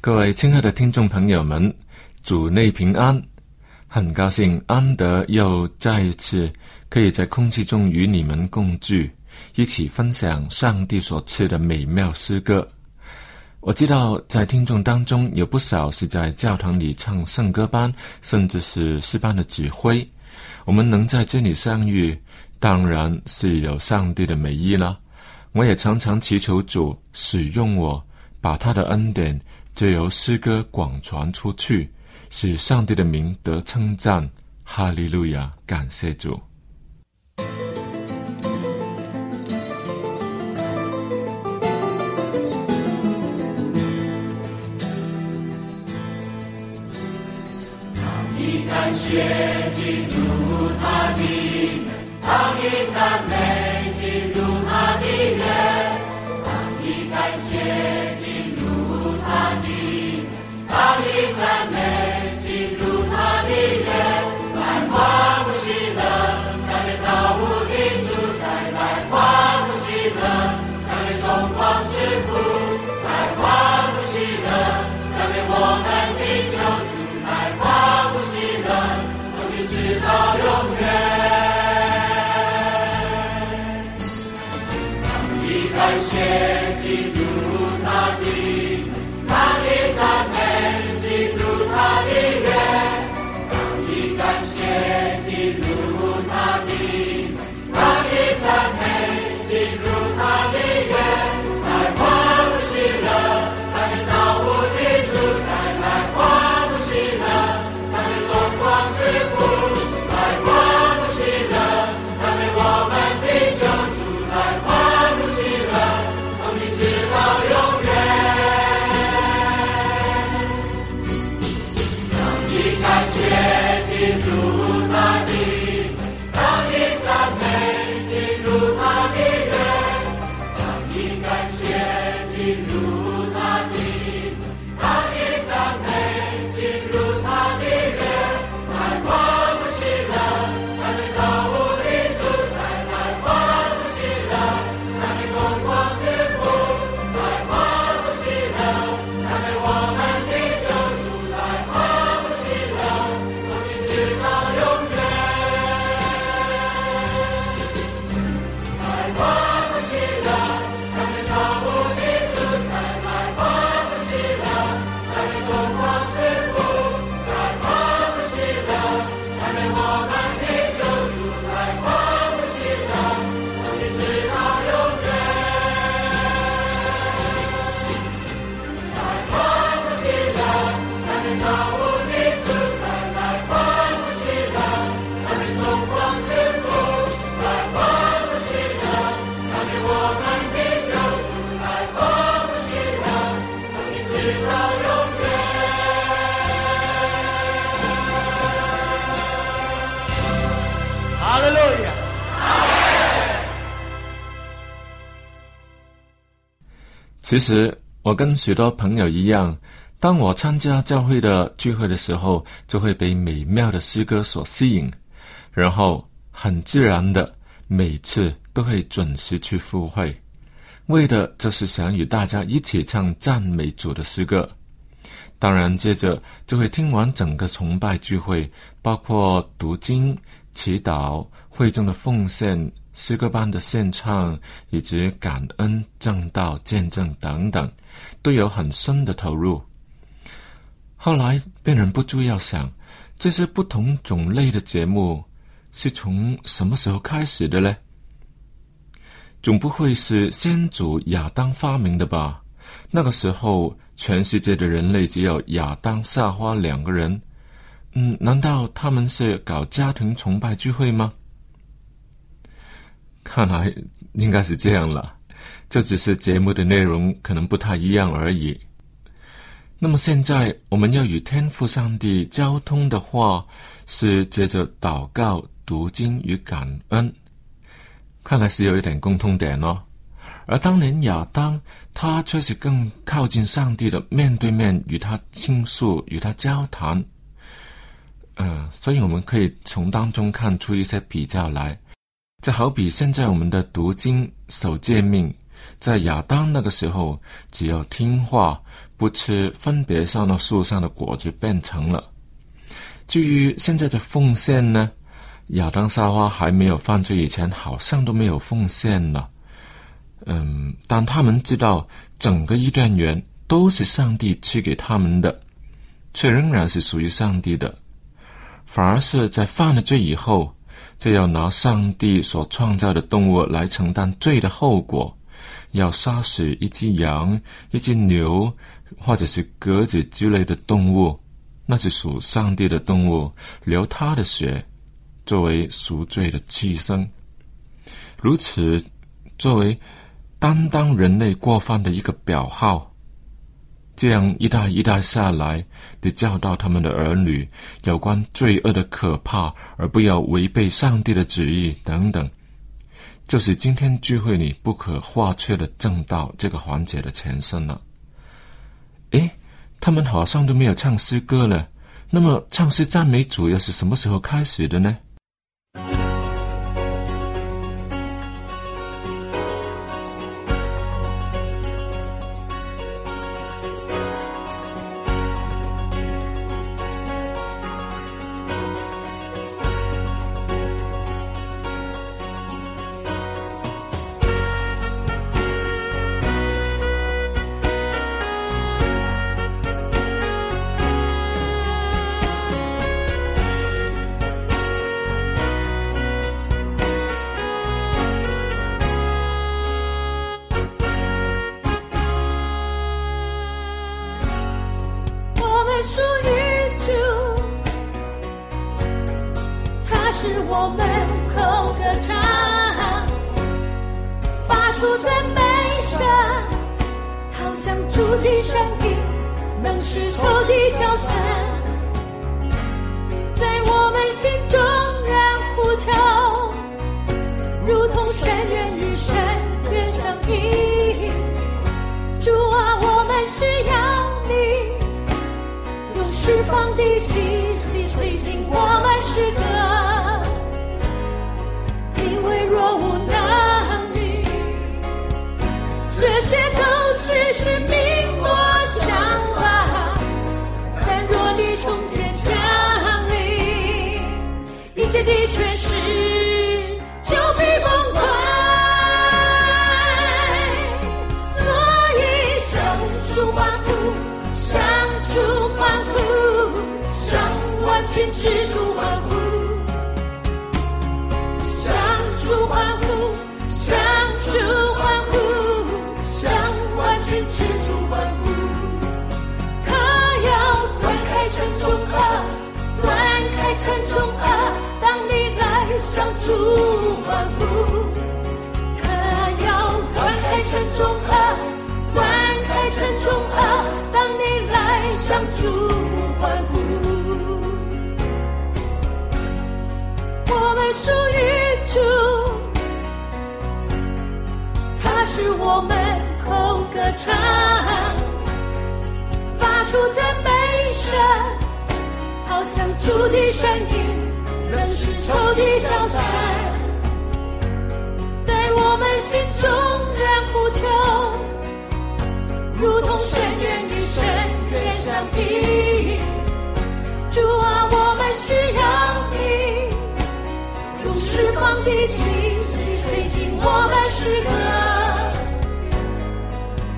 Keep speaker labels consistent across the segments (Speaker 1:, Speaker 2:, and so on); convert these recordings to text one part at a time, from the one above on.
Speaker 1: 各位亲爱的听众朋友们，主内平安！很高兴安德又再一次可以在空气中与你们共聚，一起分享上帝所赐的美妙诗歌。我知道在听众当中有不少是在教堂里唱圣歌班，甚至是诗班的指挥。我们能在这里相遇，当然是有上帝的美意了。我也常常祈求主使用我，把他的恩典。就由诗歌广传出去，使上帝的名得称赞。哈利路亚！感谢主。
Speaker 2: 哈利路亚！
Speaker 1: 其实我跟许多朋友一样，当我参加教会的聚会的时候，就会被美妙的诗歌所吸引，然后很自然的每次都会准时去赴会，为的就是想与大家一起唱赞美主的诗歌。当然，接着就会听完整个崇拜聚会，包括读经、祈祷、会中的奉献。诗歌班的献唱以及感恩、正道、见证等等，都有很深的投入。后来，便忍不住要想，这些不同种类的节目是从什么时候开始的呢？总不会是先祖亚当发明的吧？那个时候，全世界的人类只有亚当、夏娃两个人。嗯，难道他们是搞家庭崇拜聚会吗？看来应该是这样了，这只是节目的内容可能不太一样而已。那么现在我们要与天父上帝交通的话，是接着祷告、读经与感恩，看来是有一点共通点哦。而当年亚当，他却是更靠近上帝的，面对面与他倾诉、与他交谈。嗯，所以我们可以从当中看出一些比较来。这好比现在我们的读经守诫命，在亚当那个时候，只要听话不吃分别上了树上的果子，变成了。至于现在的奉献呢，亚当沙花还没有犯罪以前，好像都没有奉献了。嗯，但他们知道整个伊甸园都是上帝赐给他们的，却仍然是属于上帝的，反而是在犯了罪以后。就要拿上帝所创造的动物来承担罪的后果，要杀死一只羊、一只牛，或者是鸽子之类的动物，那是属上帝的动物，流他的血，作为赎罪的牺牲。如此，作为担当人类过犯的一个表号。这样一代一代下来，得教导他们的儿女有关罪恶的可怕，而不要违背上帝的旨意等等，就是今天聚会里不可或缺的正道这个环节的前身了。诶，他们好像都没有唱诗歌了，那么唱诗赞美主又是什么时候开始的呢？
Speaker 2: 主欢呼，他要管开晨中啊，管开晨中啊，当你来向主欢呼。我们属于主，他是我们口歌唱，发出赞美声，好像主的声音。仍是仇敌消散，在我们心中人呼求，如同深渊与深渊相比。主啊，我们需要你，用释放的气息吹进我们诗歌。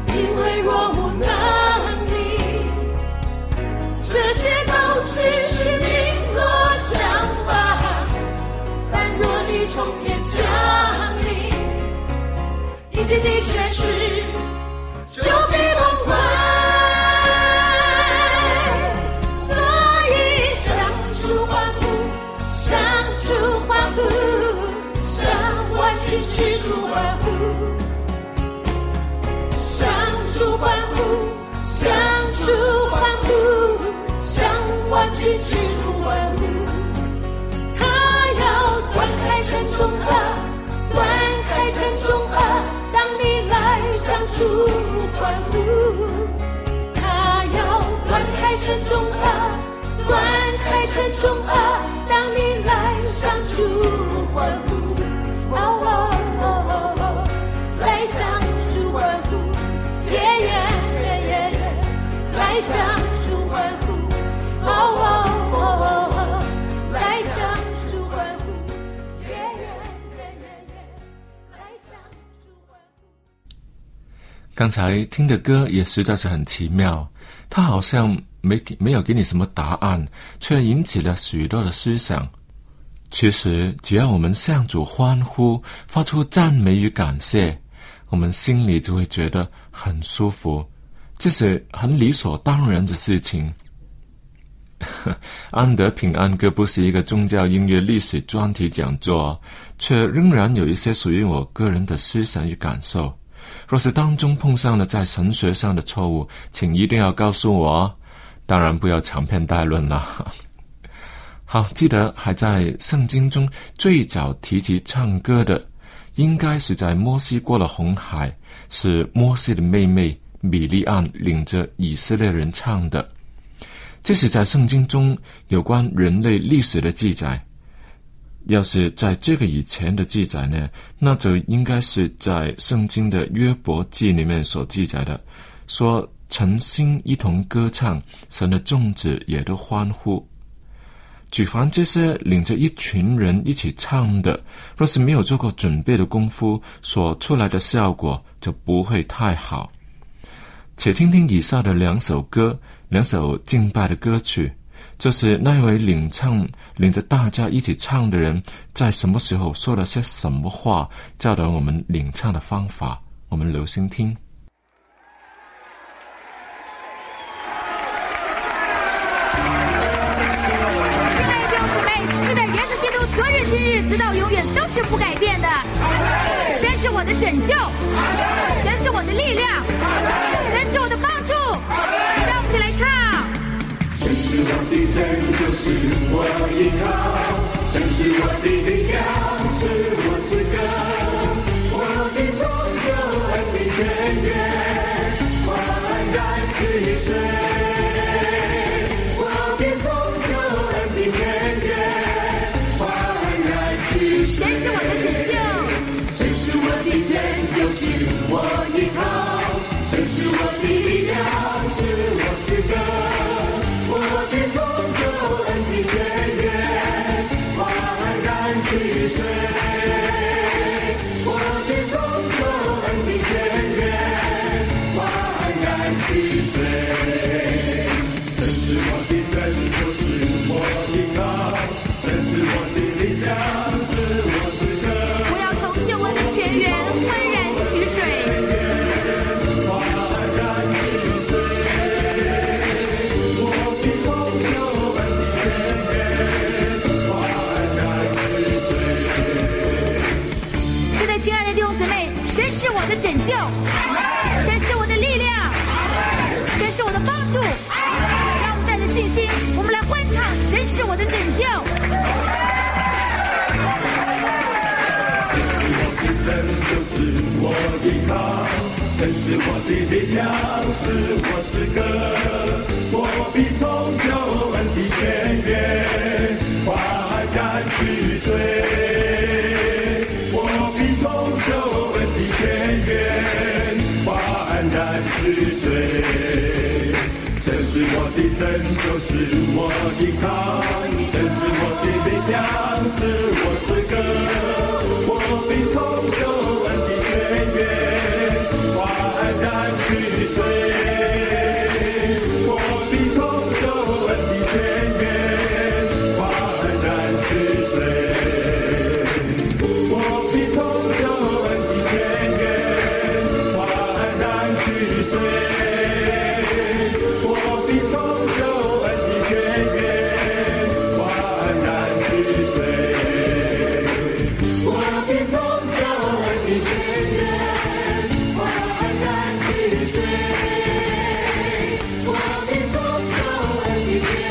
Speaker 2: 因为若无能力，这些都只是名落想吧。但若你从天降临，一切的权势就必崩坏。所以向主欢呼，向主欢呼，向万军之主主欢呼，他要断开沉重啊，断开沉重啊。当你来向主欢呼，
Speaker 1: 刚才听的歌也实在是很奇妙，它好像没给没有给你什么答案，却引起了许多的思想。其实，只要我们向主欢呼，发出赞美与感谢，我们心里就会觉得很舒服，这是很理所当然的事情。安德平安歌不是一个宗教音乐历史专题讲座，却仍然有一些属于我个人的思想与感受。若是当中碰上了在神学上的错误，请一定要告诉我哦。当然不要长篇大论了。好，记得还在圣经中最早提及唱歌的，应该是在摩西过了红海，是摩西的妹妹米利安领着以色列人唱的。这是在圣经中有关人类历史的记载。要是在这个以前的记载呢，那就应该是在圣经的约伯记里面所记载的，说诚心一同歌唱，神的众子也都欢呼。举凡这些领着一群人一起唱的，若是没有做过准备的功夫，所出来的效果就不会太好。且听听以下的两首歌，两首敬拜的歌曲，就是那位领唱、领着大家一起唱的人，在什么时候说了些什么话，教导我们领唱的方法。我们留心听。
Speaker 3: 亲爱的弟兄姊妹，是的，耶稣基督昨日、今日，直到永远都是不
Speaker 4: 依靠；神是我的力量，是我诗歌。我的拯救，恩的泉源，焕然之水。我的拯救，恩的泉源，焕然之水。
Speaker 3: 神是我的拯救，
Speaker 4: 神是我的拯救，是我依靠；神是我的力量，是我诗歌。之水。我的拯救，恩的泉源，焕然之水。神是我拯救，神是我的力量，
Speaker 3: 神是我的帮助。让我们带着信心，我们来欢唱：神是我的拯救。
Speaker 4: 这是我的拯救是我依靠，神是我的力量，是我诗歌，我必从救恩的泉源快赶去水，神就，是我的靠，神是我的力量，是我是歌，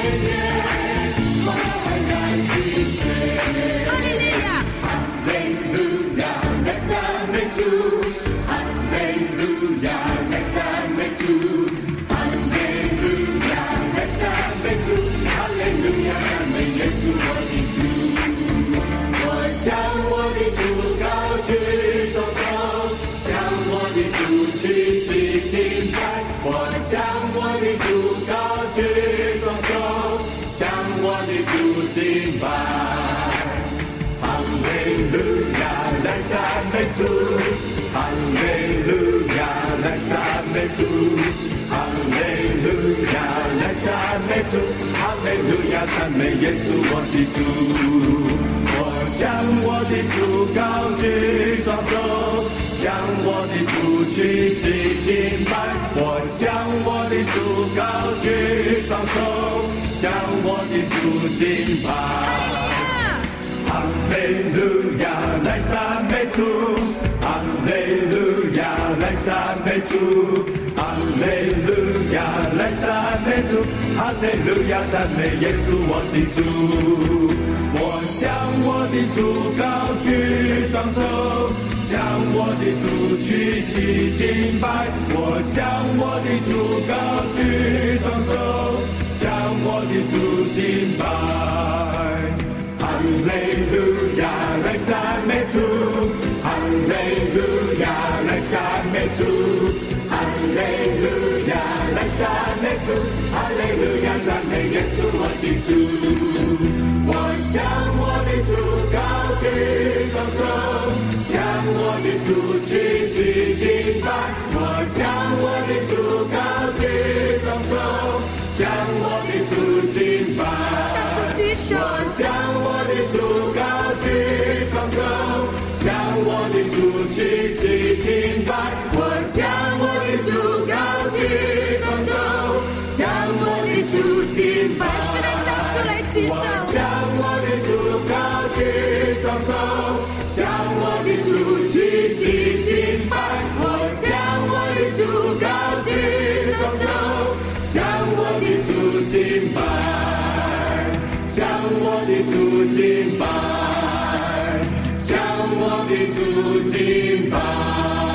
Speaker 4: 的泉美主！哈利路亚，赞美耶稣我的主！我向我的主高举双手，向我的主屈膝敬拜。我向我的主高举双手，向我的主敬拜。哈利路亚，来赞美主！哈利路亚，来赞美主！哈利路亚，来赞美主！哈利路亚，赞美耶稣我的主！我向我的主高举双手，向我的主屈膝敬拜。我向我的主高举双手，向我的主敬拜。哈利路亚，来赞美主！哈利路亚，来赞美主！哈利路亚，来赞美主！哈利路亚，赞美耶稣我的主！我向我的主高举双手，向我的主屈膝敬拜。敬拜。
Speaker 3: 是的，向主来举手。
Speaker 4: 我向我的主高举双手，向我的主屈膝敬拜。我向我的主高举双手，向我的主敬拜，向我的主敬拜，向我的主敬拜。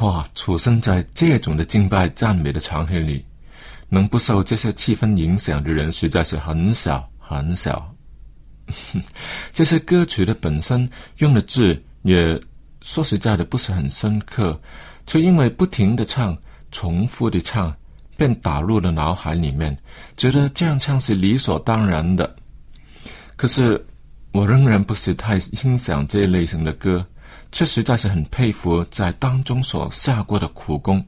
Speaker 1: 哇，处身在这种的敬拜赞美的场合里，能不受这些气氛影响的人实在是很少很少。这些歌曲的本身用的字也说实在的不是很深刻，却因为不停的唱、重复的唱，便打入了脑海里面，觉得这样唱是理所当然的。可是我仍然不是太欣赏这一类型的歌，却实在是很佩服在当中所下过的苦功。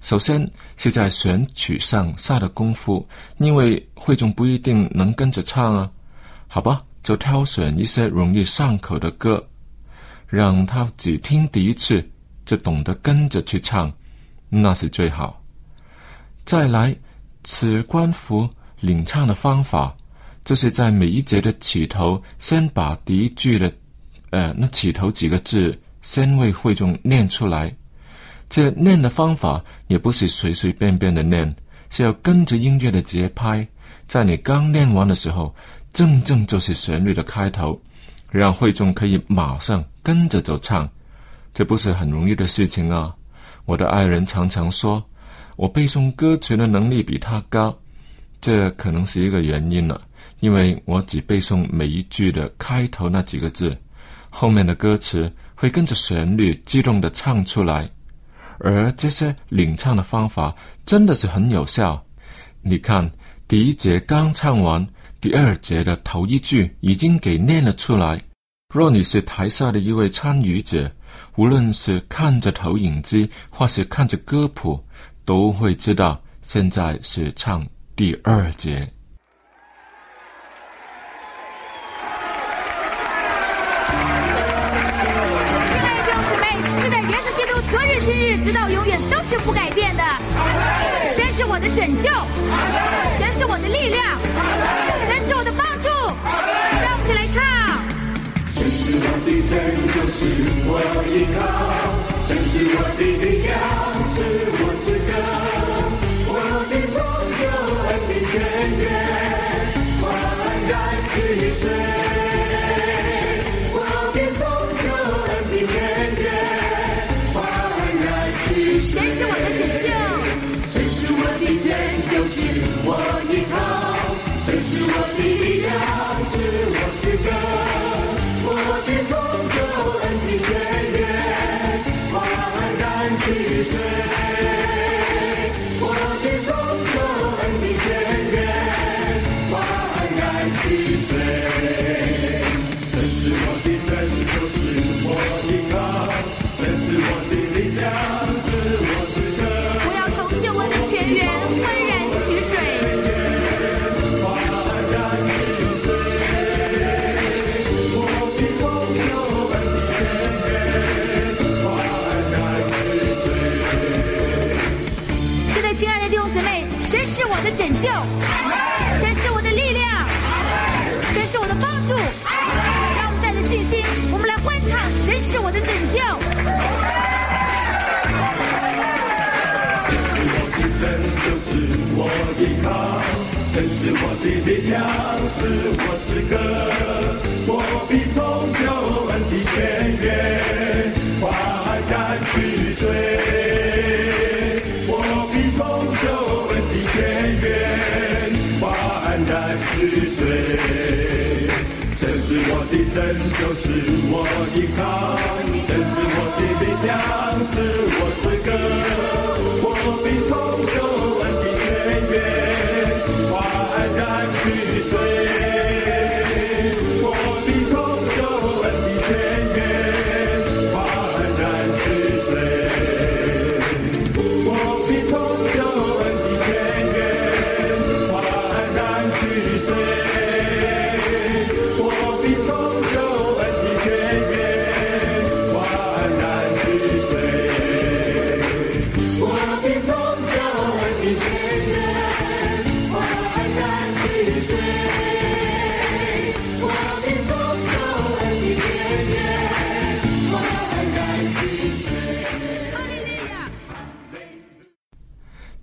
Speaker 1: 首先是在选曲上下的功夫，因为会众不一定能跟着唱啊。好吧，就挑选一些容易上口的歌，让他只听第一次就懂得跟着去唱，那是最好。再来，此关乎领唱的方法，就是在每一节的起头，先把第一句的，呃，那起头几个字先为会众念出来。这念的方法也不是随随便便的念，是要跟着音乐的节拍，在你刚念完的时候，正正就是旋律的开头，让会众可以马上跟着走唱，这不是很容易的事情啊！我的爱人常常说，我背诵歌词的能力比他高，这可能是一个原因了，因为我只背诵每一句的开头那几个字，后面的歌词会跟着旋律激动的唱出来，而这些领唱的方法真的是很有效。你看。第一节刚唱完，第二节的头一句已经给念了出来。若你是台下的一位参与者，无论是看着投影机或是看着歌谱，都会知道现在是唱第二节。
Speaker 3: 的拯救，神是我的力量，神是我的帮助。让我们一起来唱。
Speaker 4: 神是我的拯救，是我依靠；神是我的力量，是我诗歌。我的拯救，恩典泉源，焕然去水。
Speaker 3: 是救，
Speaker 4: 神是我的力量，神是我的
Speaker 3: 帮助。让我们带着信心，我们来欢唱：神是我的拯救。
Speaker 4: 神是我的拯救是我依靠，神是我的力量，是我诗歌。我必从救恩的泉源，焕然去水。神就，是我依靠；神是我的力量，是我诗歌。我必从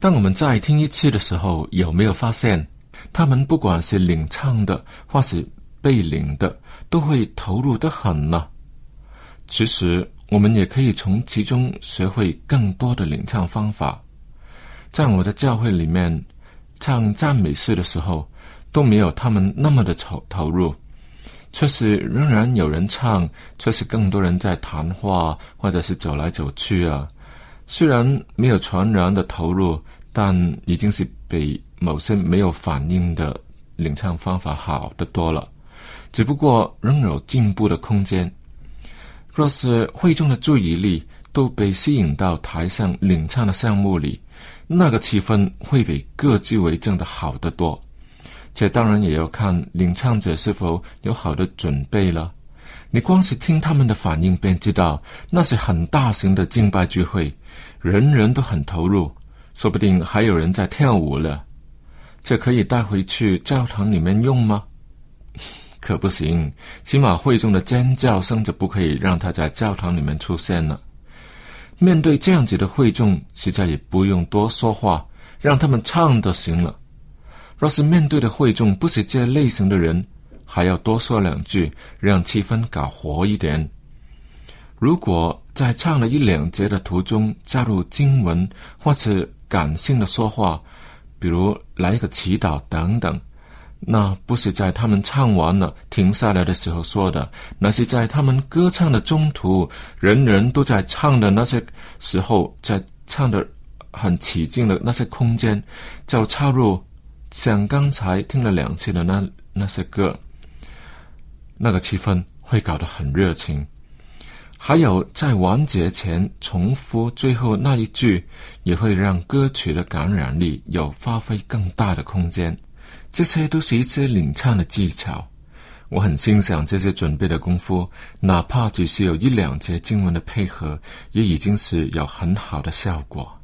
Speaker 1: 当我们再听一次的时候，有没有发现，他们不管是领唱的或是被领的，都会投入的很呢？其实，我们也可以从其中学会更多的领唱方法。在我的教会里面，唱赞美诗的时候，都没有他们那么的投投入，却是仍然有人唱，却是更多人在谈话，或者是走来走去啊。虽然没有全然的投入，但已经是比某些没有反应的领唱方法好得多了。只不过仍有进步的空间。若是会众的注意力都被吸引到台上领唱的项目里，那个气氛会比各自为政的好得多。这当然也要看领唱者是否有好的准备了。你光是听他们的反应，便知道那是很大型的敬拜聚会，人人都很投入，说不定还有人在跳舞了。这可以带回去教堂里面用吗？可不行，起码会中的尖叫声就不可以让他在教堂里面出现了。面对这样子的会众，实在也不用多说话，让他们唱就行了。若是面对的会众不是这类型的人，还要多说两句，让气氛搞活一点。如果在唱了一两节的途中加入经文或是感性的说话，比如来一个祈祷等等，那不是在他们唱完了停下来的时候说的，那是在他们歌唱的中途，人人都在唱的那些时候，在唱的很起劲的那些空间，就插入像刚才听了两次的那那些歌，那个气氛会搞得很热情。还有在完结前重复最后那一句，也会让歌曲的感染力有发挥更大的空间。这些都是一些领唱的技巧，我很欣赏这些准备的功夫，哪怕只是有一两节经文的配合，也已经是有很好的效果。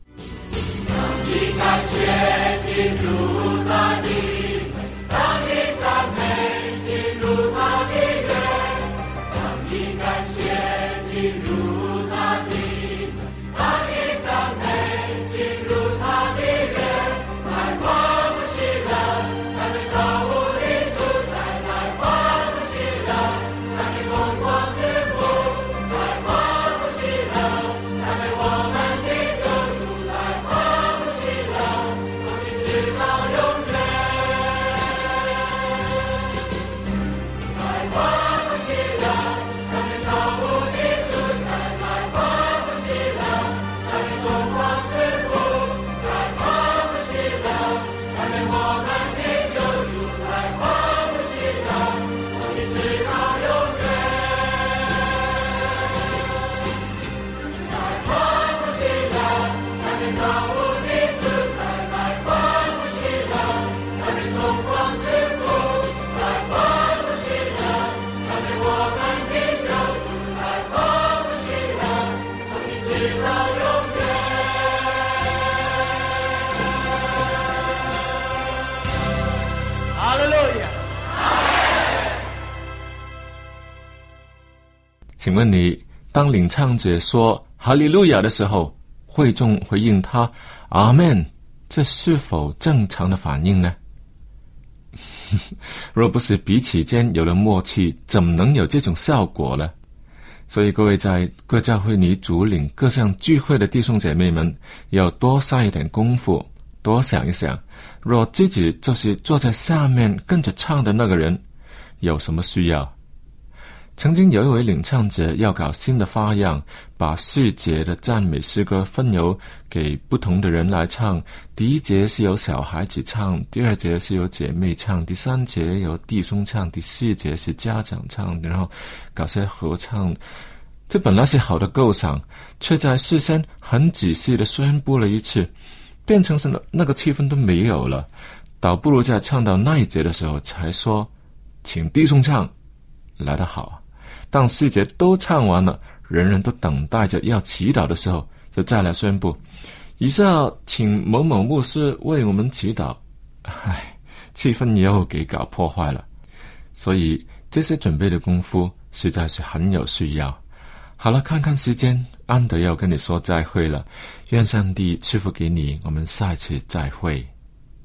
Speaker 1: 请问你，当领唱者说“哈利路亚”的时候，会众回应他“阿门”，这是否正常的反应呢？若不是彼此间有了默契，怎么能有这种效果呢？所以，各位在各教会里主领各项聚会的弟兄姐妹们，要多下一点功夫，多想一想，若自己就是坐在下面跟着唱的那个人，有什么需要？曾经有一位领唱者要搞新的花样，把四节的赞美诗歌分由给不同的人来唱。第一节是由小孩子唱，第二节是由姐妹唱，第三节由弟兄唱，第四节是家长唱，然后搞些合唱。这本来是好的构想，却在事先很仔细的宣布了一次，变成是那那个气氛都没有了。倒不如在唱到那一节的时候才说，请弟兄唱，来得好。当四节都唱完了，人人都等待着要祈祷的时候，就再来宣布：以下请某某牧师为我们祈祷。唉，气氛又给搞破坏了。所以这些准备的功夫实在是很有需要。好了，看看时间，安德要跟你说再会了。愿上帝赐福给你，我们下一次再会。